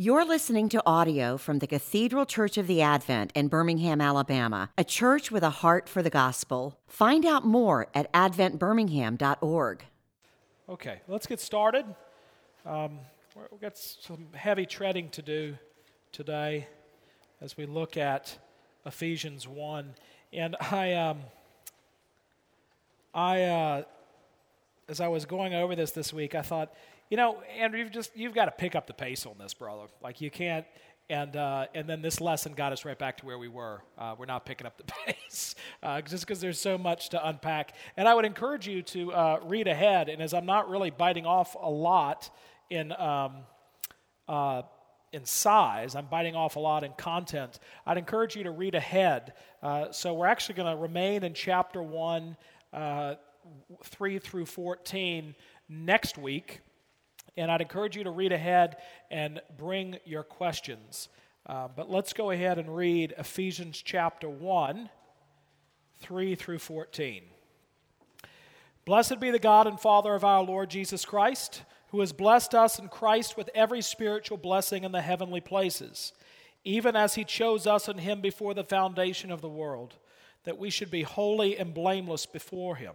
You're listening to audio from the Cathedral Church of the Advent in Birmingham, Alabama, a church with a heart for the gospel. Find out more at adventbirmingham.org. Okay, let's get started. Um, we've got some heavy treading to do today as we look at Ephesians 1. And I, um, I, uh, as I was going over this this week, I thought, you know, Andrew, you've just you've got to pick up the pace on this, brother. Like you can't. And uh, and then this lesson got us right back to where we were. Uh, we're not picking up the pace uh, just because there's so much to unpack. And I would encourage you to uh, read ahead. And as I'm not really biting off a lot in um, uh, in size, I'm biting off a lot in content. I'd encourage you to read ahead. Uh, so we're actually going to remain in chapter one, three through fourteen next week. And I'd encourage you to read ahead and bring your questions. Uh, but let's go ahead and read Ephesians chapter 1, 3 through 14. Blessed be the God and Father of our Lord Jesus Christ, who has blessed us in Christ with every spiritual blessing in the heavenly places, even as he chose us in him before the foundation of the world, that we should be holy and blameless before him.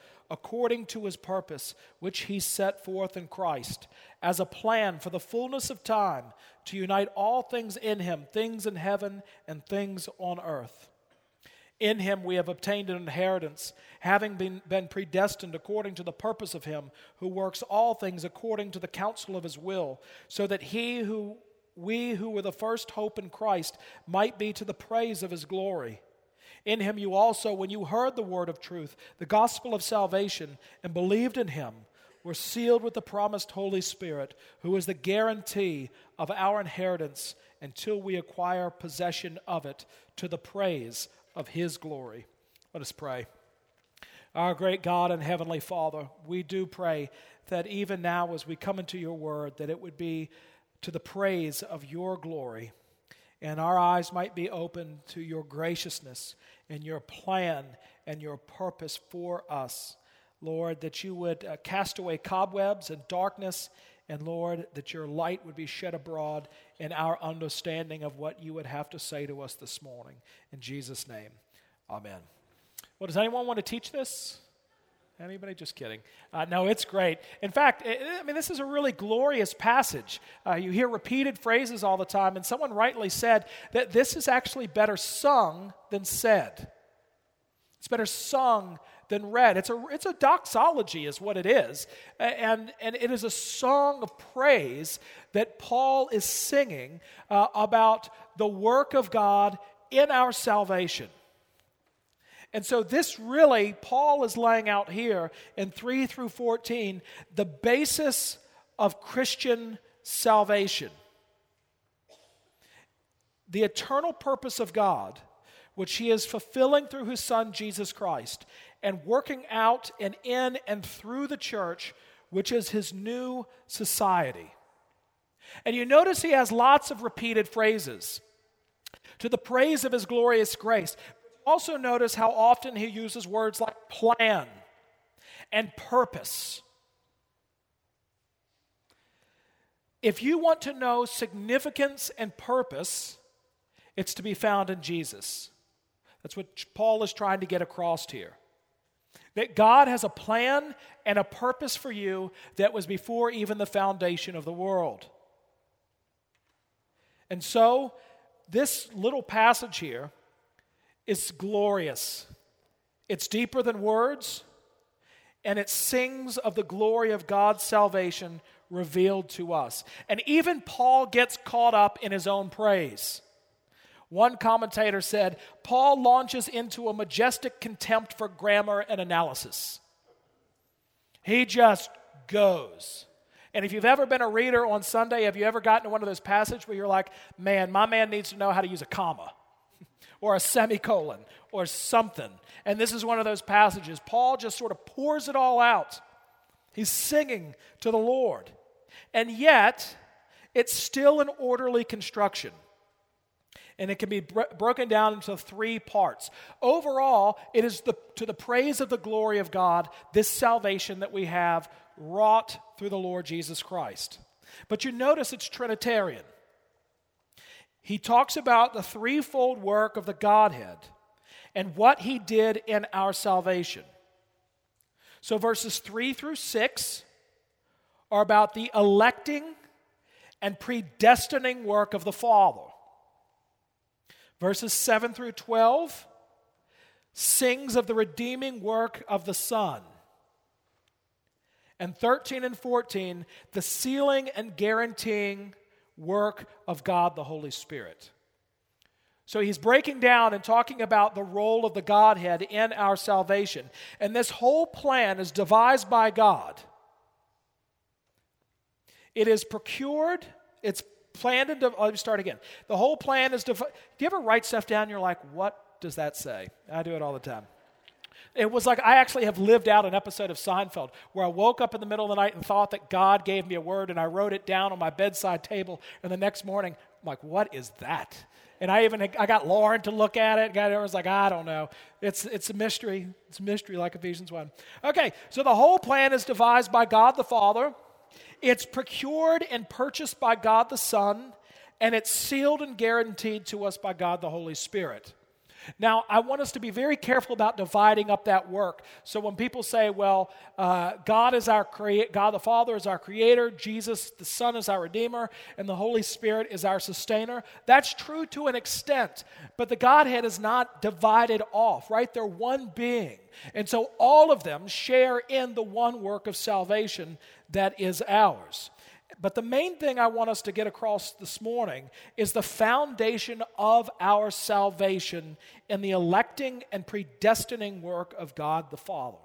according to his purpose, which he set forth in Christ, as a plan for the fullness of time to unite all things in him, things in heaven and things on earth. In him we have obtained an inheritance, having been, been predestined according to the purpose of him who works all things according to the counsel of his will, so that he who we who were the first hope in Christ might be to the praise of his glory. In him you also, when you heard the word of truth, the gospel of salvation, and believed in him, were sealed with the promised Holy Spirit, who is the guarantee of our inheritance until we acquire possession of it to the praise of his glory. Let us pray. Our great God and Heavenly Father, we do pray that even now as we come into your word, that it would be to the praise of your glory and our eyes might be open to your graciousness and your plan and your purpose for us. Lord, that you would uh, cast away cobwebs and darkness, and Lord, that your light would be shed abroad in our understanding of what you would have to say to us this morning. In Jesus' name, amen. Well, does anyone want to teach this? Anybody? Just kidding. Uh, no, it's great. In fact, I mean, this is a really glorious passage. Uh, you hear repeated phrases all the time, and someone rightly said that this is actually better sung than said. It's better sung than read. It's a, it's a doxology, is what it is. And, and it is a song of praise that Paul is singing uh, about the work of God in our salvation. And so, this really, Paul is laying out here in 3 through 14 the basis of Christian salvation. The eternal purpose of God, which he is fulfilling through his Son, Jesus Christ, and working out and in and through the church, which is his new society. And you notice he has lots of repeated phrases. To the praise of his glorious grace, also notice how often he uses words like plan and purpose. If you want to know significance and purpose, it's to be found in Jesus. That's what Paul is trying to get across here. That God has a plan and a purpose for you that was before even the foundation of the world. And so, this little passage here is glorious. It's deeper than words, and it sings of the glory of God's salvation revealed to us. And even Paul gets caught up in his own praise. One commentator said, Paul launches into a majestic contempt for grammar and analysis. He just goes. And if you've ever been a reader on Sunday, have you ever gotten to one of those passages where you're like, man, my man needs to know how to use a comma? Or a semicolon or something. And this is one of those passages. Paul just sort of pours it all out. He's singing to the Lord. And yet, it's still an orderly construction. And it can be bro- broken down into three parts. Overall, it is the, to the praise of the glory of God, this salvation that we have wrought through the Lord Jesus Christ. But you notice it's Trinitarian. He talks about the threefold work of the Godhead and what he did in our salvation. So, verses 3 through 6 are about the electing and predestining work of the Father. Verses 7 through 12 sings of the redeeming work of the Son. And 13 and 14, the sealing and guaranteeing work of God the Holy Spirit. So he's breaking down and talking about the role of the Godhead in our salvation. And this whole plan is devised by God. It is procured, it's planned and de- oh, let me start again. The whole plan is devised. Do you ever write stuff down you're like, what does that say? I do it all the time. It was like I actually have lived out an episode of Seinfeld where I woke up in the middle of the night and thought that God gave me a word and I wrote it down on my bedside table. And the next morning, I'm like, what is that? And I even I got Lauren to look at it. God was like, I don't know. It's it's a mystery. It's a mystery like Ephesians 1. Okay, so the whole plan is devised by God the Father. It's procured and purchased by God the Son, and it's sealed and guaranteed to us by God the Holy Spirit. Now, I want us to be very careful about dividing up that work. So when people say, well, uh, God is our creator, God the Father is our creator, Jesus the Son is our Redeemer, and the Holy Spirit is our sustainer, that's true to an extent. But the Godhead is not divided off, right? They're one being. And so all of them share in the one work of salvation that is ours. But the main thing I want us to get across this morning is the foundation of our salvation in the electing and predestining work of God the Father.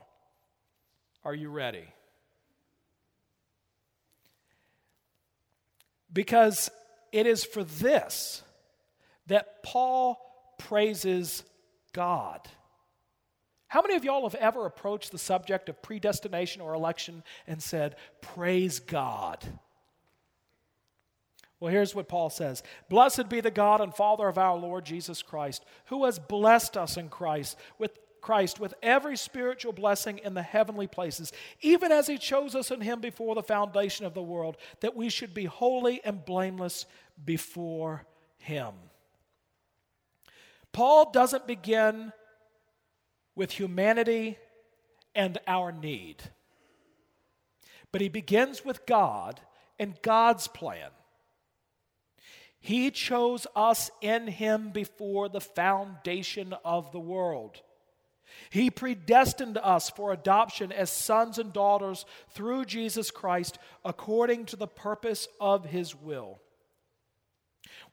Are you ready? Because it is for this that Paul praises God. How many of y'all have ever approached the subject of predestination or election and said, Praise God? Well, here's what Paul says Blessed be the God and Father of our Lord Jesus Christ, who has blessed us in Christ with Christ with every spiritual blessing in the heavenly places, even as he chose us in him before the foundation of the world, that we should be holy and blameless before him. Paul doesn't begin with humanity and our need, but he begins with God and God's plan. He chose us in Him before the foundation of the world. He predestined us for adoption as sons and daughters through Jesus Christ according to the purpose of His will.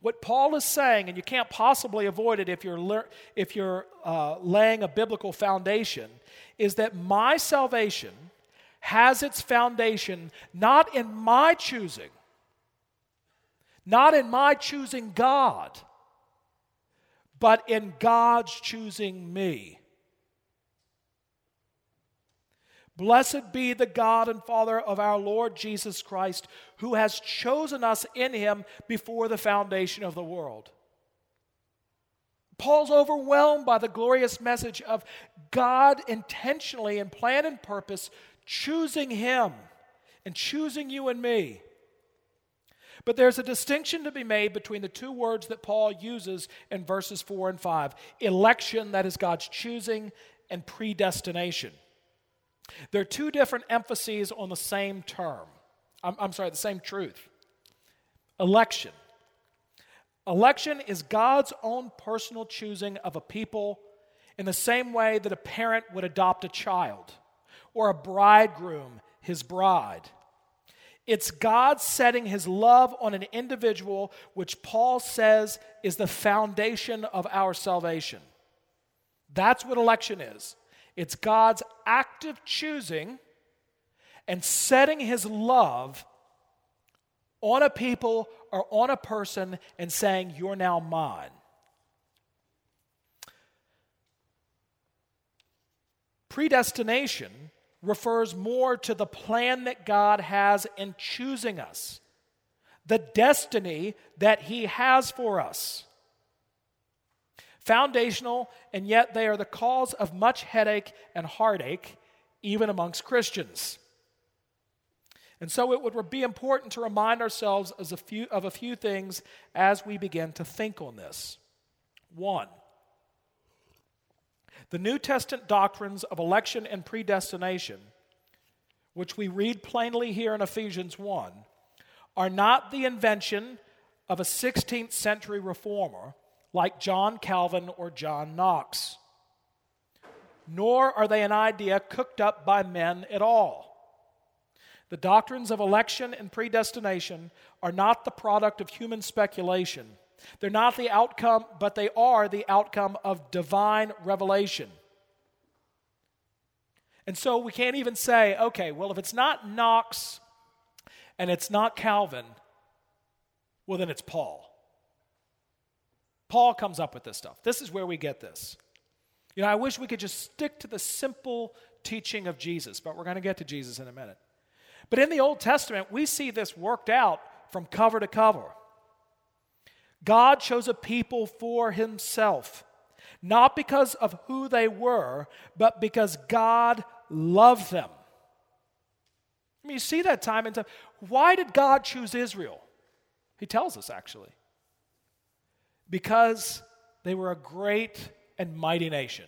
What Paul is saying, and you can't possibly avoid it if you're, if you're uh, laying a biblical foundation, is that my salvation has its foundation not in my choosing not in my choosing God, but in God's choosing me. Blessed be the God and Father of our Lord Jesus Christ, who has chosen us in him before the foundation of the world. Paul's overwhelmed by the glorious message of God intentionally and plan and purpose choosing him and choosing you and me. But there's a distinction to be made between the two words that Paul uses in verses 4 and 5 election, that is God's choosing, and predestination. There are two different emphases on the same term. I'm, I'm sorry, the same truth. Election. Election is God's own personal choosing of a people in the same way that a parent would adopt a child or a bridegroom his bride. It's God setting his love on an individual, which Paul says is the foundation of our salvation. That's what election is it's God's active choosing and setting his love on a people or on a person and saying, You're now mine. Predestination refers more to the plan that God has in choosing us, the destiny that He has for us. Foundational, and yet they are the cause of much headache and heartache, even amongst Christians. And so it would be important to remind ourselves of a few, of a few things as we begin to think on this. One, the New Testament doctrines of election and predestination, which we read plainly here in Ephesians 1, are not the invention of a 16th century reformer like John Calvin or John Knox, nor are they an idea cooked up by men at all. The doctrines of election and predestination are not the product of human speculation they're not the outcome, but they are the outcome of divine revelation. And so we can't even say, okay, well, if it's not Knox and it's not Calvin, well, then it's Paul. Paul comes up with this stuff. This is where we get this. You know, I wish we could just stick to the simple teaching of Jesus, but we're going to get to Jesus in a minute. But in the Old Testament, we see this worked out from cover to cover. God chose a people for himself, not because of who they were, but because God loved them. I mean, you see that time and time. Why did God choose Israel? He tells us actually. Because they were a great and mighty nation.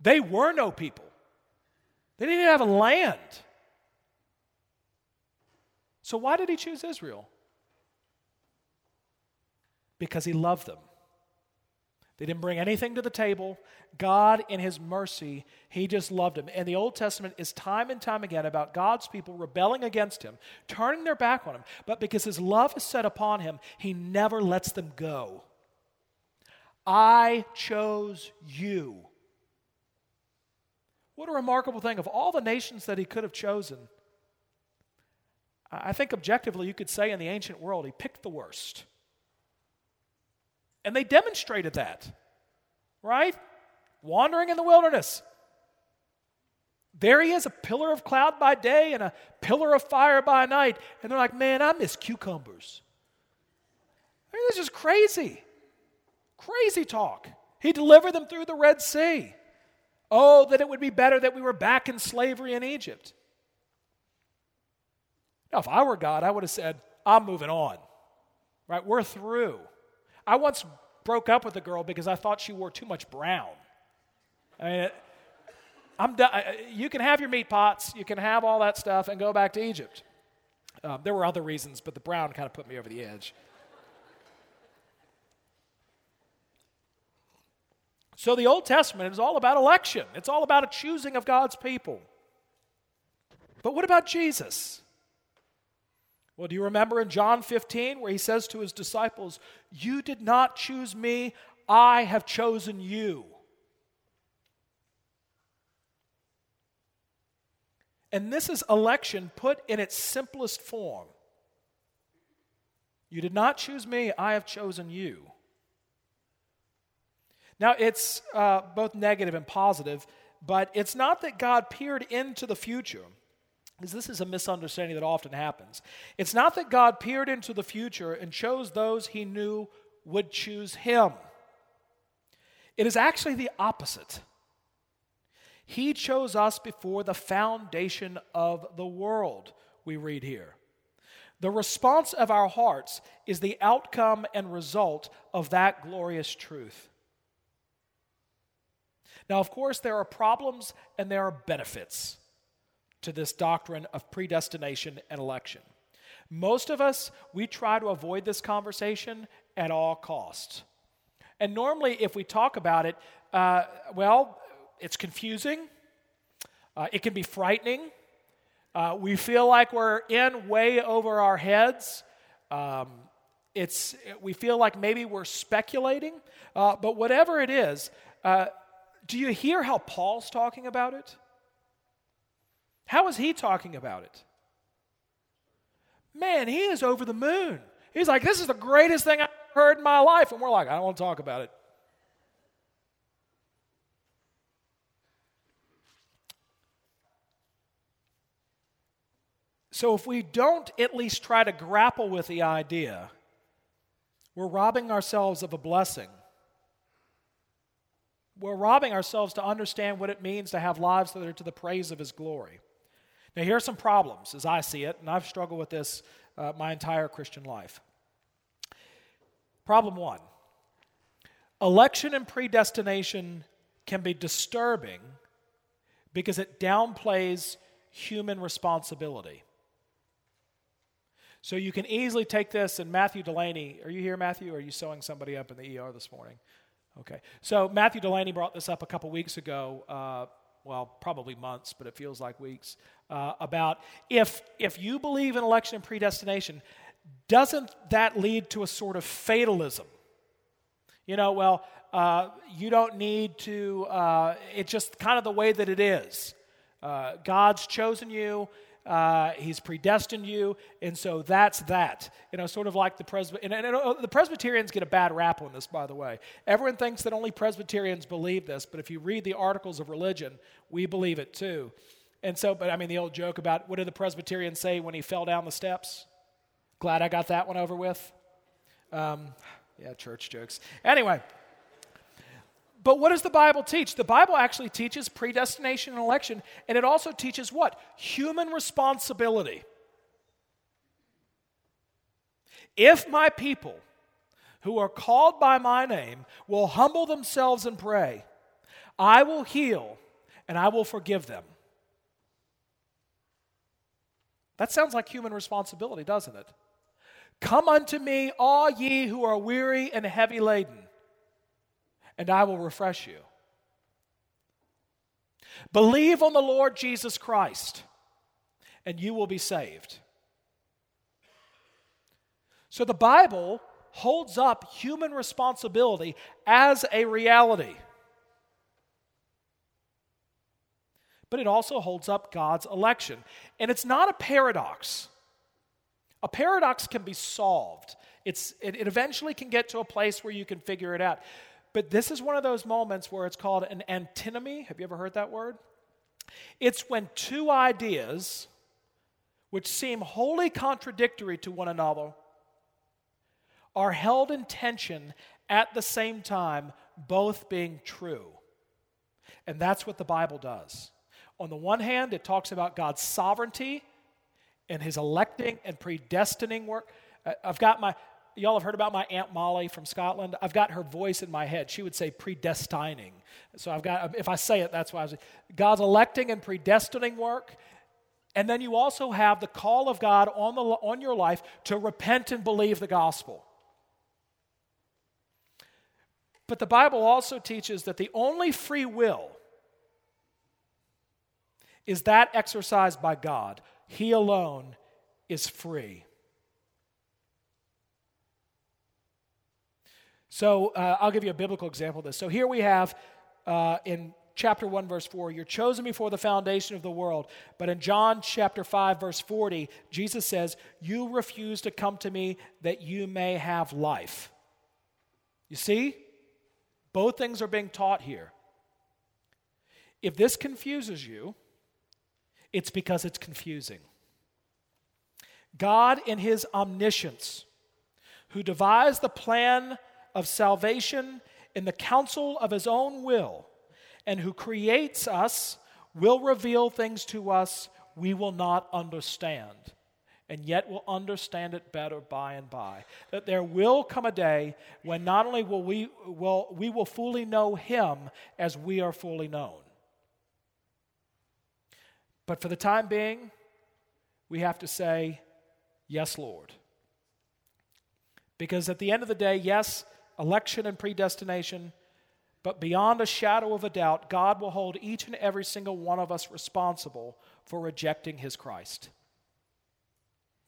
They were no people, they didn't even have a land. So, why did he choose Israel? Because he loved them. They didn't bring anything to the table. God, in his mercy, he just loved them. And the Old Testament is time and time again about God's people rebelling against him, turning their back on him. But because his love is set upon him, he never lets them go. I chose you. What a remarkable thing. Of all the nations that he could have chosen, I think objectively you could say in the ancient world, he picked the worst. And they demonstrated that, right? Wandering in the wilderness. There he is, a pillar of cloud by day and a pillar of fire by night. And they're like, man, I miss cucumbers. I mean, this is crazy. Crazy talk. He delivered them through the Red Sea. Oh, that it would be better that we were back in slavery in Egypt. Now, if I were God, I would have said, I'm moving on. Right? We're through. I once broke up with a girl because I thought she wore too much brown. I mean, I'm done. You can have your meat pots, you can have all that stuff, and go back to Egypt. Um, there were other reasons, but the brown kind of put me over the edge. So the Old Testament is all about election. It's all about a choosing of God's people. But what about Jesus? Well, do you remember in John 15 where he says to his disciples, You did not choose me, I have chosen you. And this is election put in its simplest form. You did not choose me, I have chosen you. Now, it's uh, both negative and positive, but it's not that God peered into the future because this is a misunderstanding that often happens. It's not that God peered into the future and chose those he knew would choose him, it is actually the opposite. He chose us before the foundation of the world, we read here. The response of our hearts is the outcome and result of that glorious truth. Now, of course, there are problems and there are benefits to this doctrine of predestination and election. Most of us, we try to avoid this conversation at all costs. And normally, if we talk about it, uh, well, it's confusing, uh, it can be frightening. Uh, we feel like we're in way over our heads. Um, it's, we feel like maybe we're speculating. Uh, but whatever it is, uh, do you hear how Paul's talking about it? How is he talking about it? Man, he is over the moon. He's like, This is the greatest thing I've heard in my life. And we're like, I don't want to talk about it. So, if we don't at least try to grapple with the idea, we're robbing ourselves of a blessing. We're robbing ourselves to understand what it means to have lives that are to the praise of His glory. Now, here are some problems as I see it, and I've struggled with this uh, my entire Christian life. Problem one election and predestination can be disturbing because it downplays human responsibility. So you can easily take this, and Matthew Delaney, are you here, Matthew? Are you sewing somebody up in the ER this morning? Okay. So Matthew Delaney brought this up a couple weeks ago, uh, well, probably months, but it feels like weeks, uh, about if, if you believe in election and predestination, doesn't that lead to a sort of fatalism? You know, well, uh, you don't need to, uh, it's just kind of the way that it is. Uh, God's chosen you, uh, he's predestined you, and so that's that. You know, sort of like the Presby- and, and, and, uh, the Presbyterians get a bad rap on this, by the way. Everyone thinks that only Presbyterians believe this, but if you read the articles of religion, we believe it too. And so, but I mean, the old joke about what did the Presbyterian say when he fell down the steps? Glad I got that one over with. Um, yeah, church jokes. Anyway. But what does the Bible teach? The Bible actually teaches predestination and election, and it also teaches what? Human responsibility. If my people who are called by my name will humble themselves and pray, I will heal and I will forgive them. That sounds like human responsibility, doesn't it? Come unto me, all ye who are weary and heavy laden and I will refresh you. Believe on the Lord Jesus Christ, and you will be saved. So the Bible holds up human responsibility as a reality. But it also holds up God's election. And it's not a paradox. A paradox can be solved. It's, it, it eventually can get to a place where you can figure it out. But this is one of those moments where it's called an antinomy. Have you ever heard that word? It's when two ideas, which seem wholly contradictory to one another, are held in tension at the same time, both being true. And that's what the Bible does. On the one hand, it talks about God's sovereignty and his electing and predestining work. Uh, I've got my y'all have heard about my Aunt Molly from Scotland. I've got her voice in my head. She would say predestining. So I've got, if I say it, that's why I was, God's electing and predestining work. And then you also have the call of God on, the, on your life to repent and believe the gospel. But the Bible also teaches that the only free will is that exercised by God. He alone is free. So uh, I'll give you a biblical example of this. So here we have uh, in chapter 1, verse 4, you're chosen before the foundation of the world. But in John chapter 5, verse 40, Jesus says, You refuse to come to me that you may have life. You see? Both things are being taught here. If this confuses you, it's because it's confusing. God, in his omniscience, who devised the plan of salvation in the counsel of his own will, and who creates us, will reveal things to us we will not understand, and yet will understand it better by and by. That there will come a day when not only will we, will, we will fully know him as we are fully known. But for the time being, we have to say, Yes, Lord. Because at the end of the day, yes, election and predestination, but beyond a shadow of a doubt, God will hold each and every single one of us responsible for rejecting his Christ.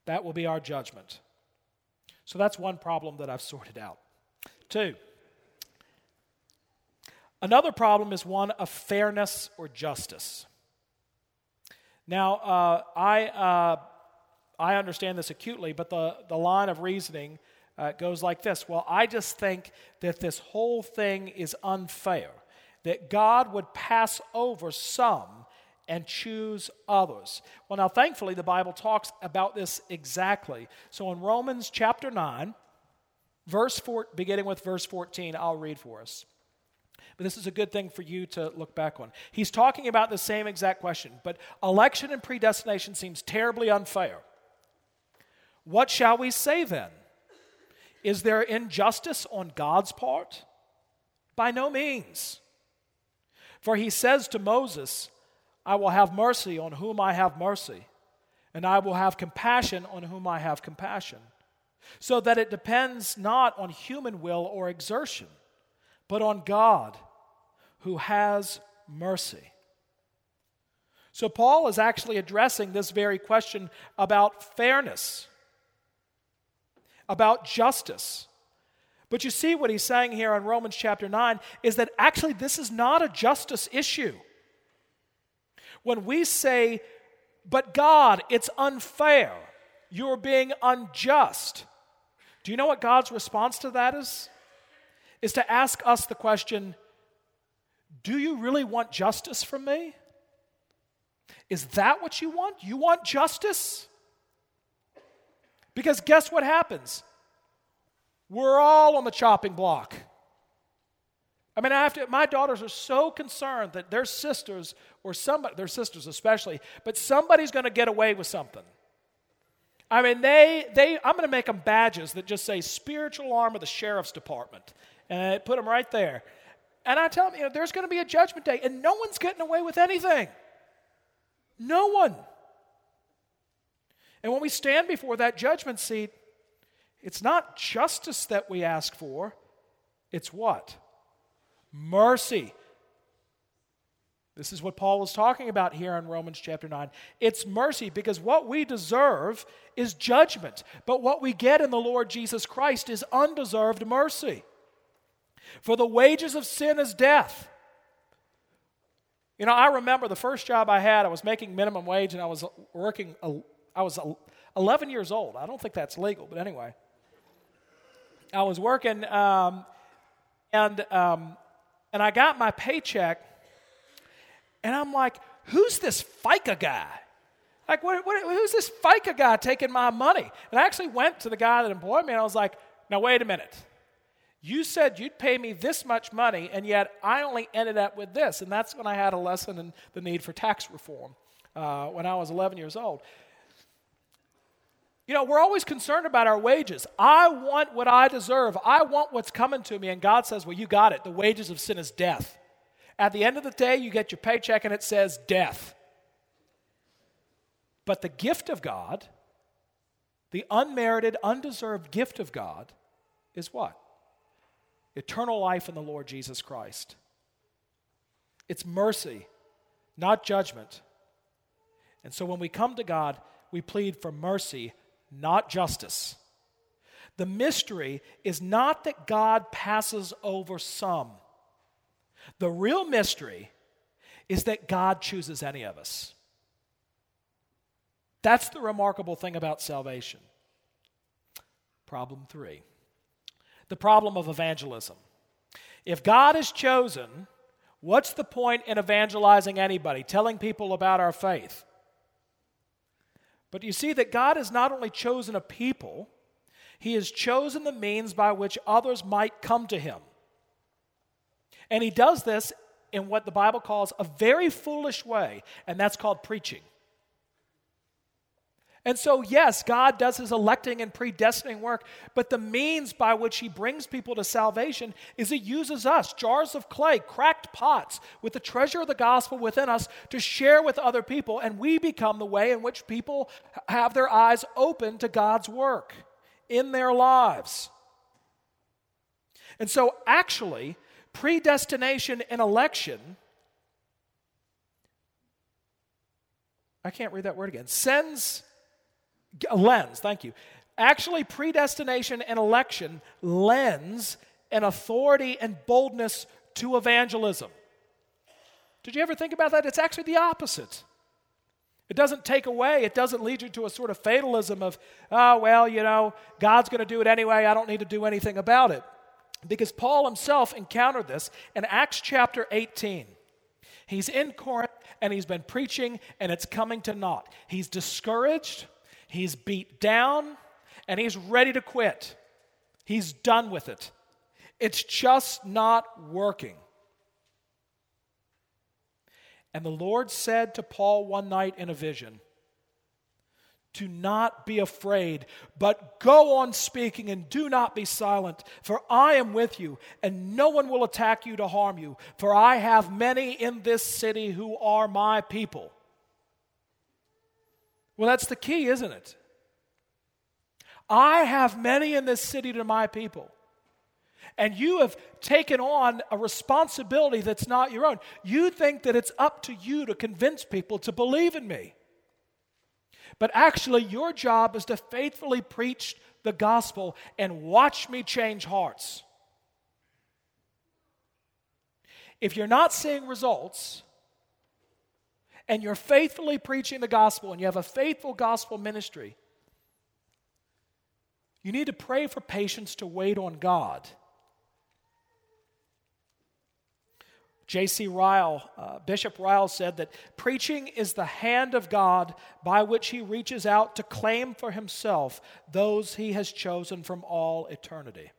That will be our judgment. So that's one problem that I've sorted out. Two, another problem is one of fairness or justice. Now, uh, I, uh, I understand this acutely, but the, the line of reasoning uh, goes like this Well, I just think that this whole thing is unfair, that God would pass over some and choose others. Well, now, thankfully, the Bible talks about this exactly. So in Romans chapter 9, verse four, beginning with verse 14, I'll read for us. But this is a good thing for you to look back on. He's talking about the same exact question, but election and predestination seems terribly unfair. What shall we say then? Is there injustice on God's part? By no means. For he says to Moses, I will have mercy on whom I have mercy, and I will have compassion on whom I have compassion. So that it depends not on human will or exertion, but on God who has mercy. So, Paul is actually addressing this very question about fairness, about justice. But you see what he's saying here in Romans chapter 9 is that actually this is not a justice issue. When we say, but God, it's unfair, you're being unjust, do you know what God's response to that is? Is to ask us the question Do you really want justice from me? Is that what you want? You want justice? Because guess what happens? We're all on the chopping block. I mean, I have to, my daughters are so concerned that their sisters, or somebody, their sisters especially, but somebody's going to get away with something. I mean, they, they, I'm going to make them badges that just say spiritual arm of the sheriff's department. And I put them right there. And I tell them, you know, there's going to be a judgment day, and no one's getting away with anything. No one. And when we stand before that judgment seat, it's not justice that we ask for, it's what? Mercy. This is what Paul is talking about here in Romans chapter 9. It's mercy because what we deserve is judgment, but what we get in the Lord Jesus Christ is undeserved mercy. For the wages of sin is death. You know, I remember the first job I had, I was making minimum wage and I was working, I was 11 years old. I don't think that's legal, but anyway. I was working, um, and um, and I got my paycheck, and I'm like, "Who's this FICA guy? Like, what, what, who's this FICA guy taking my money?" And I actually went to the guy that employed me, and I was like, "Now wait a minute." You said you'd pay me this much money, and yet I only ended up with this. And that's when I had a lesson in the need for tax reform uh, when I was 11 years old. You know, we're always concerned about our wages. I want what I deserve. I want what's coming to me. And God says, Well, you got it. The wages of sin is death. At the end of the day, you get your paycheck and it says death. But the gift of God, the unmerited, undeserved gift of God, is what? Eternal life in the Lord Jesus Christ. It's mercy, not judgment. And so when we come to God, we plead for mercy, not justice. The mystery is not that God passes over some. The real mystery is that God chooses any of us. That's the remarkable thing about salvation. Problem three the problem of evangelism. If God is chosen, what's the point in evangelizing anybody, telling people about our faith? But you see that God has not only chosen a people, He has chosen the means by which others might come to Him. And He does this in what the Bible calls a very foolish way, and that's called preaching. And so, yes, God does his electing and predestining work, but the means by which he brings people to salvation is he uses us, jars of clay, cracked pots, with the treasure of the gospel within us to share with other people, and we become the way in which people have their eyes open to God's work in their lives. And so, actually, predestination and election. I can't read that word again. Sends lens, thank you. Actually, predestination and election lends an authority and boldness to evangelism. Did you ever think about that? It's actually the opposite. It doesn't take away, it doesn't lead you to a sort of fatalism of, oh, well, you know, God's going to do it anyway, I don't need to do anything about it. Because Paul himself encountered this in Acts chapter 18. He's in Corinth, and he's been preaching, and it's coming to naught. He's discouraged, he's beat down, and he's ready to quit. He's done with it. It's just not working. And the Lord said to Paul one night in a vision, do not be afraid, but go on speaking and do not be silent, for I am with you, and no one will attack you to harm you, for I have many in this city who are my people. Well, that's the key, isn't it? I have many in this city to my people. And you have taken on a responsibility that's not your own. You think that it's up to you to convince people to believe in me. But actually, your job is to faithfully preach the gospel and watch me change hearts. If you're not seeing results, and you're faithfully preaching the gospel, and you have a faithful gospel ministry, you need to pray for patience to wait on God. J.C. Ryle, uh, Bishop Ryle said that preaching is the hand of God by which he reaches out to claim for himself those he has chosen from all eternity.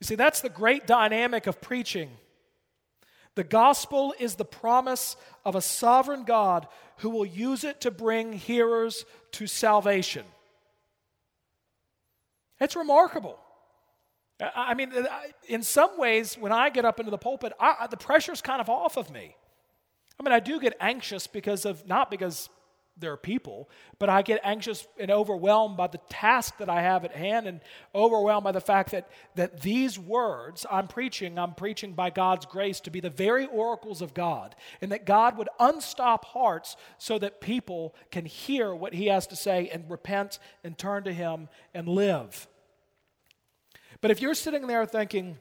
You see, that's the great dynamic of preaching. The gospel is the promise of a sovereign God who will use it to bring hearers to salvation. It's remarkable. I mean, in some ways, when I get up into the pulpit, I, the pressure's kind of off of me. I mean, I do get anxious because of, not because there are people, but I get anxious and overwhelmed by the task that I have at hand and overwhelmed by the fact that, that these words I'm preaching, I'm preaching by God's grace to be the very oracles of God, and that God would unstop hearts so that people can hear what He has to say and repent and turn to Him and live. But if you're sitting there thinking,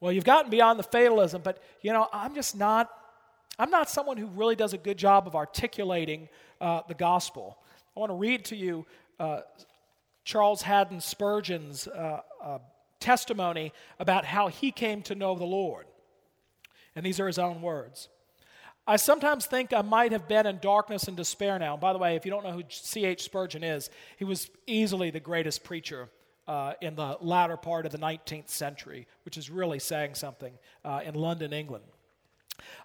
well, you've gotten beyond the fatalism, but you know, I'm just not, I'm not someone who really does a good job of articulating uh, the gospel. I want to read to you uh, Charles Haddon Spurgeon's uh, uh, testimony about how he came to know the Lord. And these are his own words. I sometimes think I might have been in darkness and despair now. And by the way, if you don't know who C.H. Spurgeon is, he was easily the greatest preacher uh, in the latter part of the 19th century, which is really saying something uh, in London, England.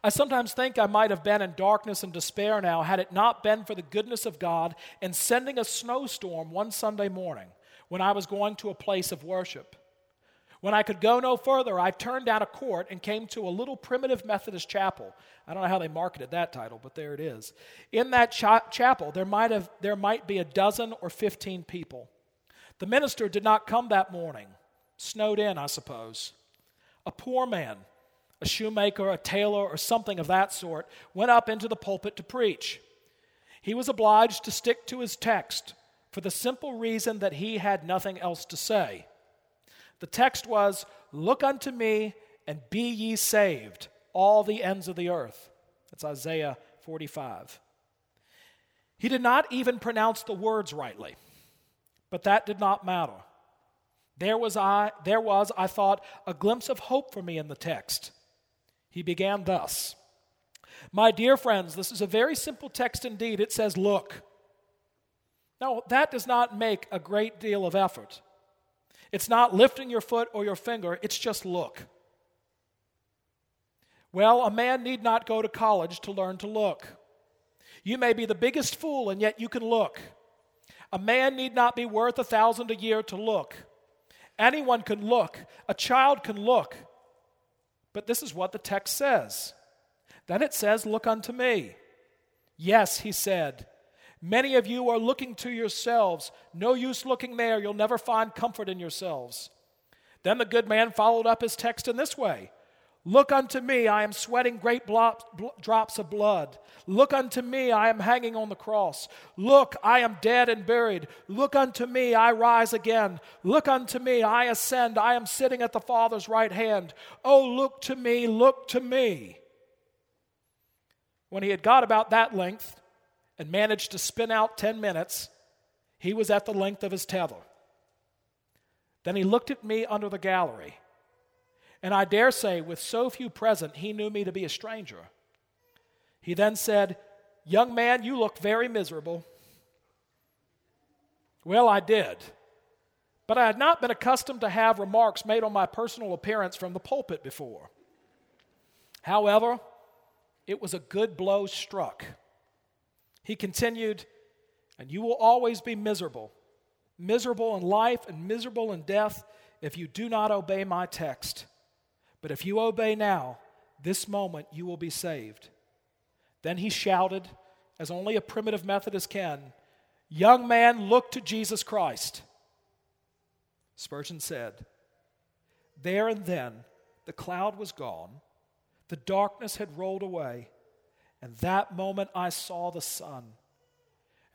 I sometimes think I might have been in darkness and despair now had it not been for the goodness of God in sending a snowstorm one Sunday morning when I was going to a place of worship. When I could go no further, I turned down a court and came to a little primitive Methodist chapel. I don't know how they marketed that title, but there it is. In that cha- chapel, there might, have, there might be a dozen or 15 people. The minister did not come that morning, snowed in, I suppose. A poor man, a shoemaker, a tailor, or something of that sort, went up into the pulpit to preach. He was obliged to stick to his text for the simple reason that he had nothing else to say. The text was, Look unto me and be ye saved, all the ends of the earth. That's Isaiah 45. He did not even pronounce the words rightly. But that did not matter. There was I there was I thought a glimpse of hope for me in the text. He began thus. My dear friends, this is a very simple text indeed. It says, Look. Now, that does not make a great deal of effort. It's not lifting your foot or your finger, it's just look. Well, a man need not go to college to learn to look. You may be the biggest fool, and yet you can look. A man need not be worth a thousand a year to look. Anyone can look, a child can look. But this is what the text says. Then it says, Look unto me. Yes, he said. Many of you are looking to yourselves. No use looking there. You'll never find comfort in yourselves. Then the good man followed up his text in this way Look unto me, I am sweating great drops of blood. Look unto me, I am hanging on the cross. Look, I am dead and buried. Look unto me, I rise again. Look unto me, I ascend. I am sitting at the Father's right hand. Oh, look to me, look to me. When he had got about that length and managed to spin out 10 minutes, he was at the length of his tether. Then he looked at me under the gallery. And I dare say, with so few present, he knew me to be a stranger. He then said, Young man, you look very miserable. Well, I did. But I had not been accustomed to have remarks made on my personal appearance from the pulpit before. However, it was a good blow struck. He continued, And you will always be miserable, miserable in life and miserable in death if you do not obey my text. But if you obey now, this moment you will be saved. Then he shouted, as only a primitive Methodist can, Young man, look to Jesus Christ. Spurgeon said, There and then the cloud was gone, the darkness had rolled away, and that moment I saw the sun.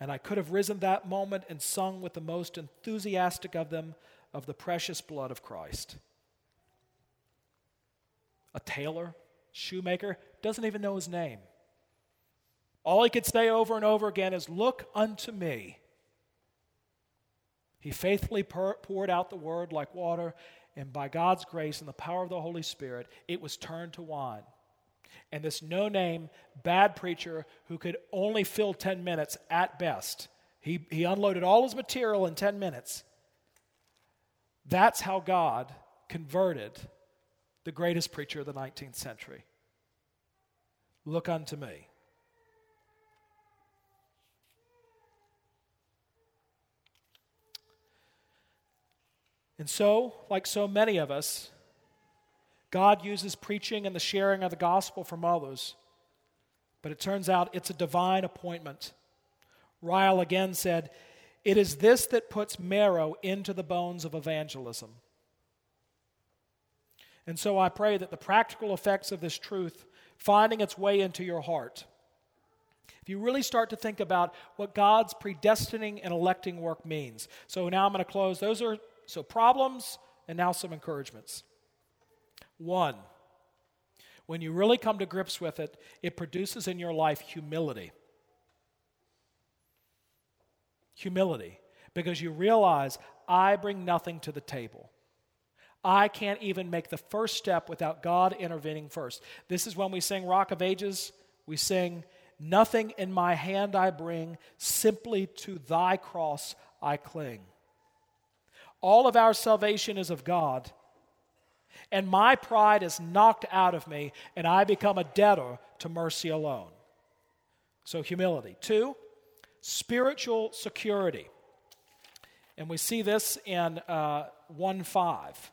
And I could have risen that moment and sung with the most enthusiastic of them of the precious blood of Christ. A tailor, shoemaker, doesn't even know his name. All he could say over and over again is, Look unto me. He faithfully poured out the word like water, and by God's grace and the power of the Holy Spirit, it was turned to wine. And this no name, bad preacher who could only fill 10 minutes at best, he, he unloaded all his material in 10 minutes. That's how God converted the greatest preacher of the 19th century. Look unto me. And so, like so many of us, God uses preaching and the sharing of the gospel from others. But it turns out it's a divine appointment. Ryle again said, It is this that puts marrow into the bones of evangelism. And so I pray that the practical effects of this truth finding its way into your heart, if you really start to think about what God's predestining and electing work means. So now I'm going to close. Those are so, problems and now some encouragements. One, when you really come to grips with it, it produces in your life humility. Humility, because you realize I bring nothing to the table. I can't even make the first step without God intervening first. This is when we sing Rock of Ages. We sing, Nothing in my hand I bring, simply to thy cross I cling. All of our salvation is of God. And my pride is knocked out of me, and I become a debtor to mercy alone. So, humility. Two, spiritual security. And we see this in uh, 1 5.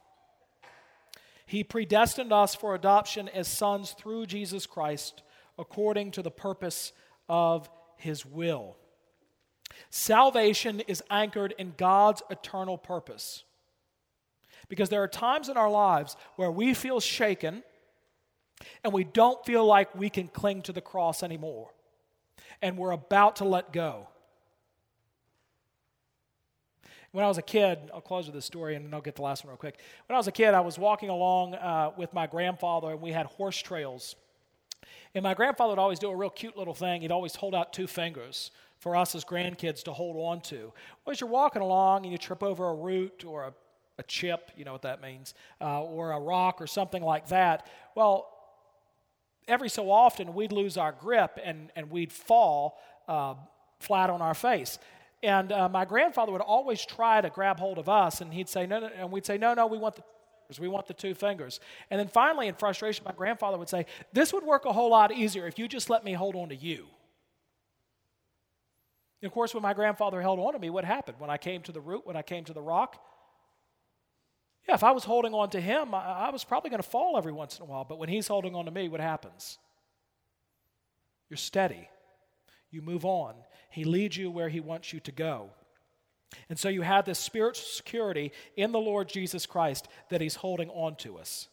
He predestined us for adoption as sons through Jesus Christ according to the purpose of his will. Salvation is anchored in God's eternal purpose. Because there are times in our lives where we feel shaken and we don't feel like we can cling to the cross anymore. And we're about to let go. When I was a kid, I'll close with this story and then I'll get the last one real quick. When I was a kid, I was walking along uh, with my grandfather and we had horse trails. And my grandfather would always do a real cute little thing. He'd always hold out two fingers for us as grandkids to hold on to. Well, as you're walking along and you trip over a root or a, a chip, you know what that means, uh, or a rock or something like that, well, every so often we'd lose our grip and, and we'd fall uh, flat on our face. And uh, my grandfather would always try to grab hold of us, and he'd say, no, no, and we'd say, no, no, we want the we want the two fingers. And then finally, in frustration, my grandfather would say, This would work a whole lot easier if you just let me hold on to you. And of course, when my grandfather held on to me, what happened? When I came to the root, when I came to the rock, yeah, if I was holding on to him, I, I was probably going to fall every once in a while. But when he's holding on to me, what happens? You're steady. You move on. He leads you where he wants you to go. And so you have this spiritual security in the Lord Jesus Christ that he's holding on to us.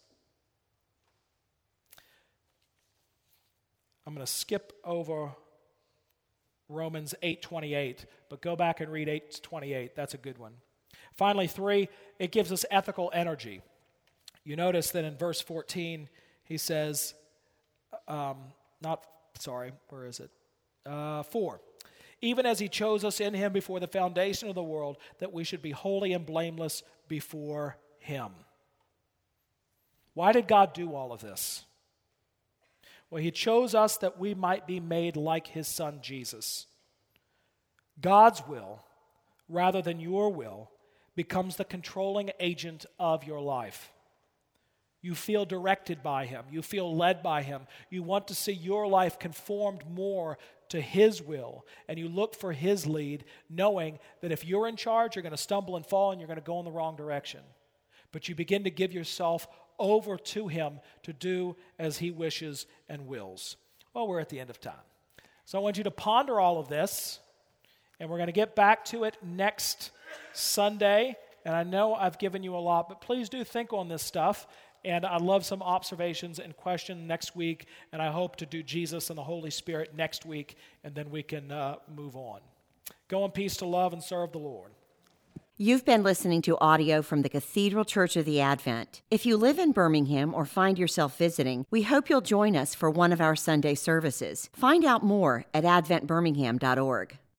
I'm going to skip over Romans 8:28, but go back and read 8:28. That's a good one. Finally, 3, it gives us ethical energy. You notice that in verse 14, he says, um, not, sorry, where is it? Uh, 4. Even as he chose us in him before the foundation of the world, that we should be holy and blameless before him. Why did God do all of this? Well, He chose us that we might be made like His Son Jesus. God's will, rather than your will, becomes the controlling agent of your life. You feel directed by Him. You feel led by Him. You want to see your life conformed more to His will, and you look for His lead, knowing that if you're in charge, you're going to stumble and fall and you're going to go in the wrong direction. But you begin to give yourself over to Him to do as He wishes and wills. Well, we're at the end of time. So I want you to ponder all of this, and we're going to get back to it next Sunday. And I know I've given you a lot, but please do think on this stuff. And I love some observations and questions next week. And I hope to do Jesus and the Holy Spirit next week, and then we can uh, move on. Go in peace to love and serve the Lord. You've been listening to audio from the Cathedral Church of the Advent. If you live in Birmingham or find yourself visiting, we hope you'll join us for one of our Sunday services. Find out more at adventbirmingham.org.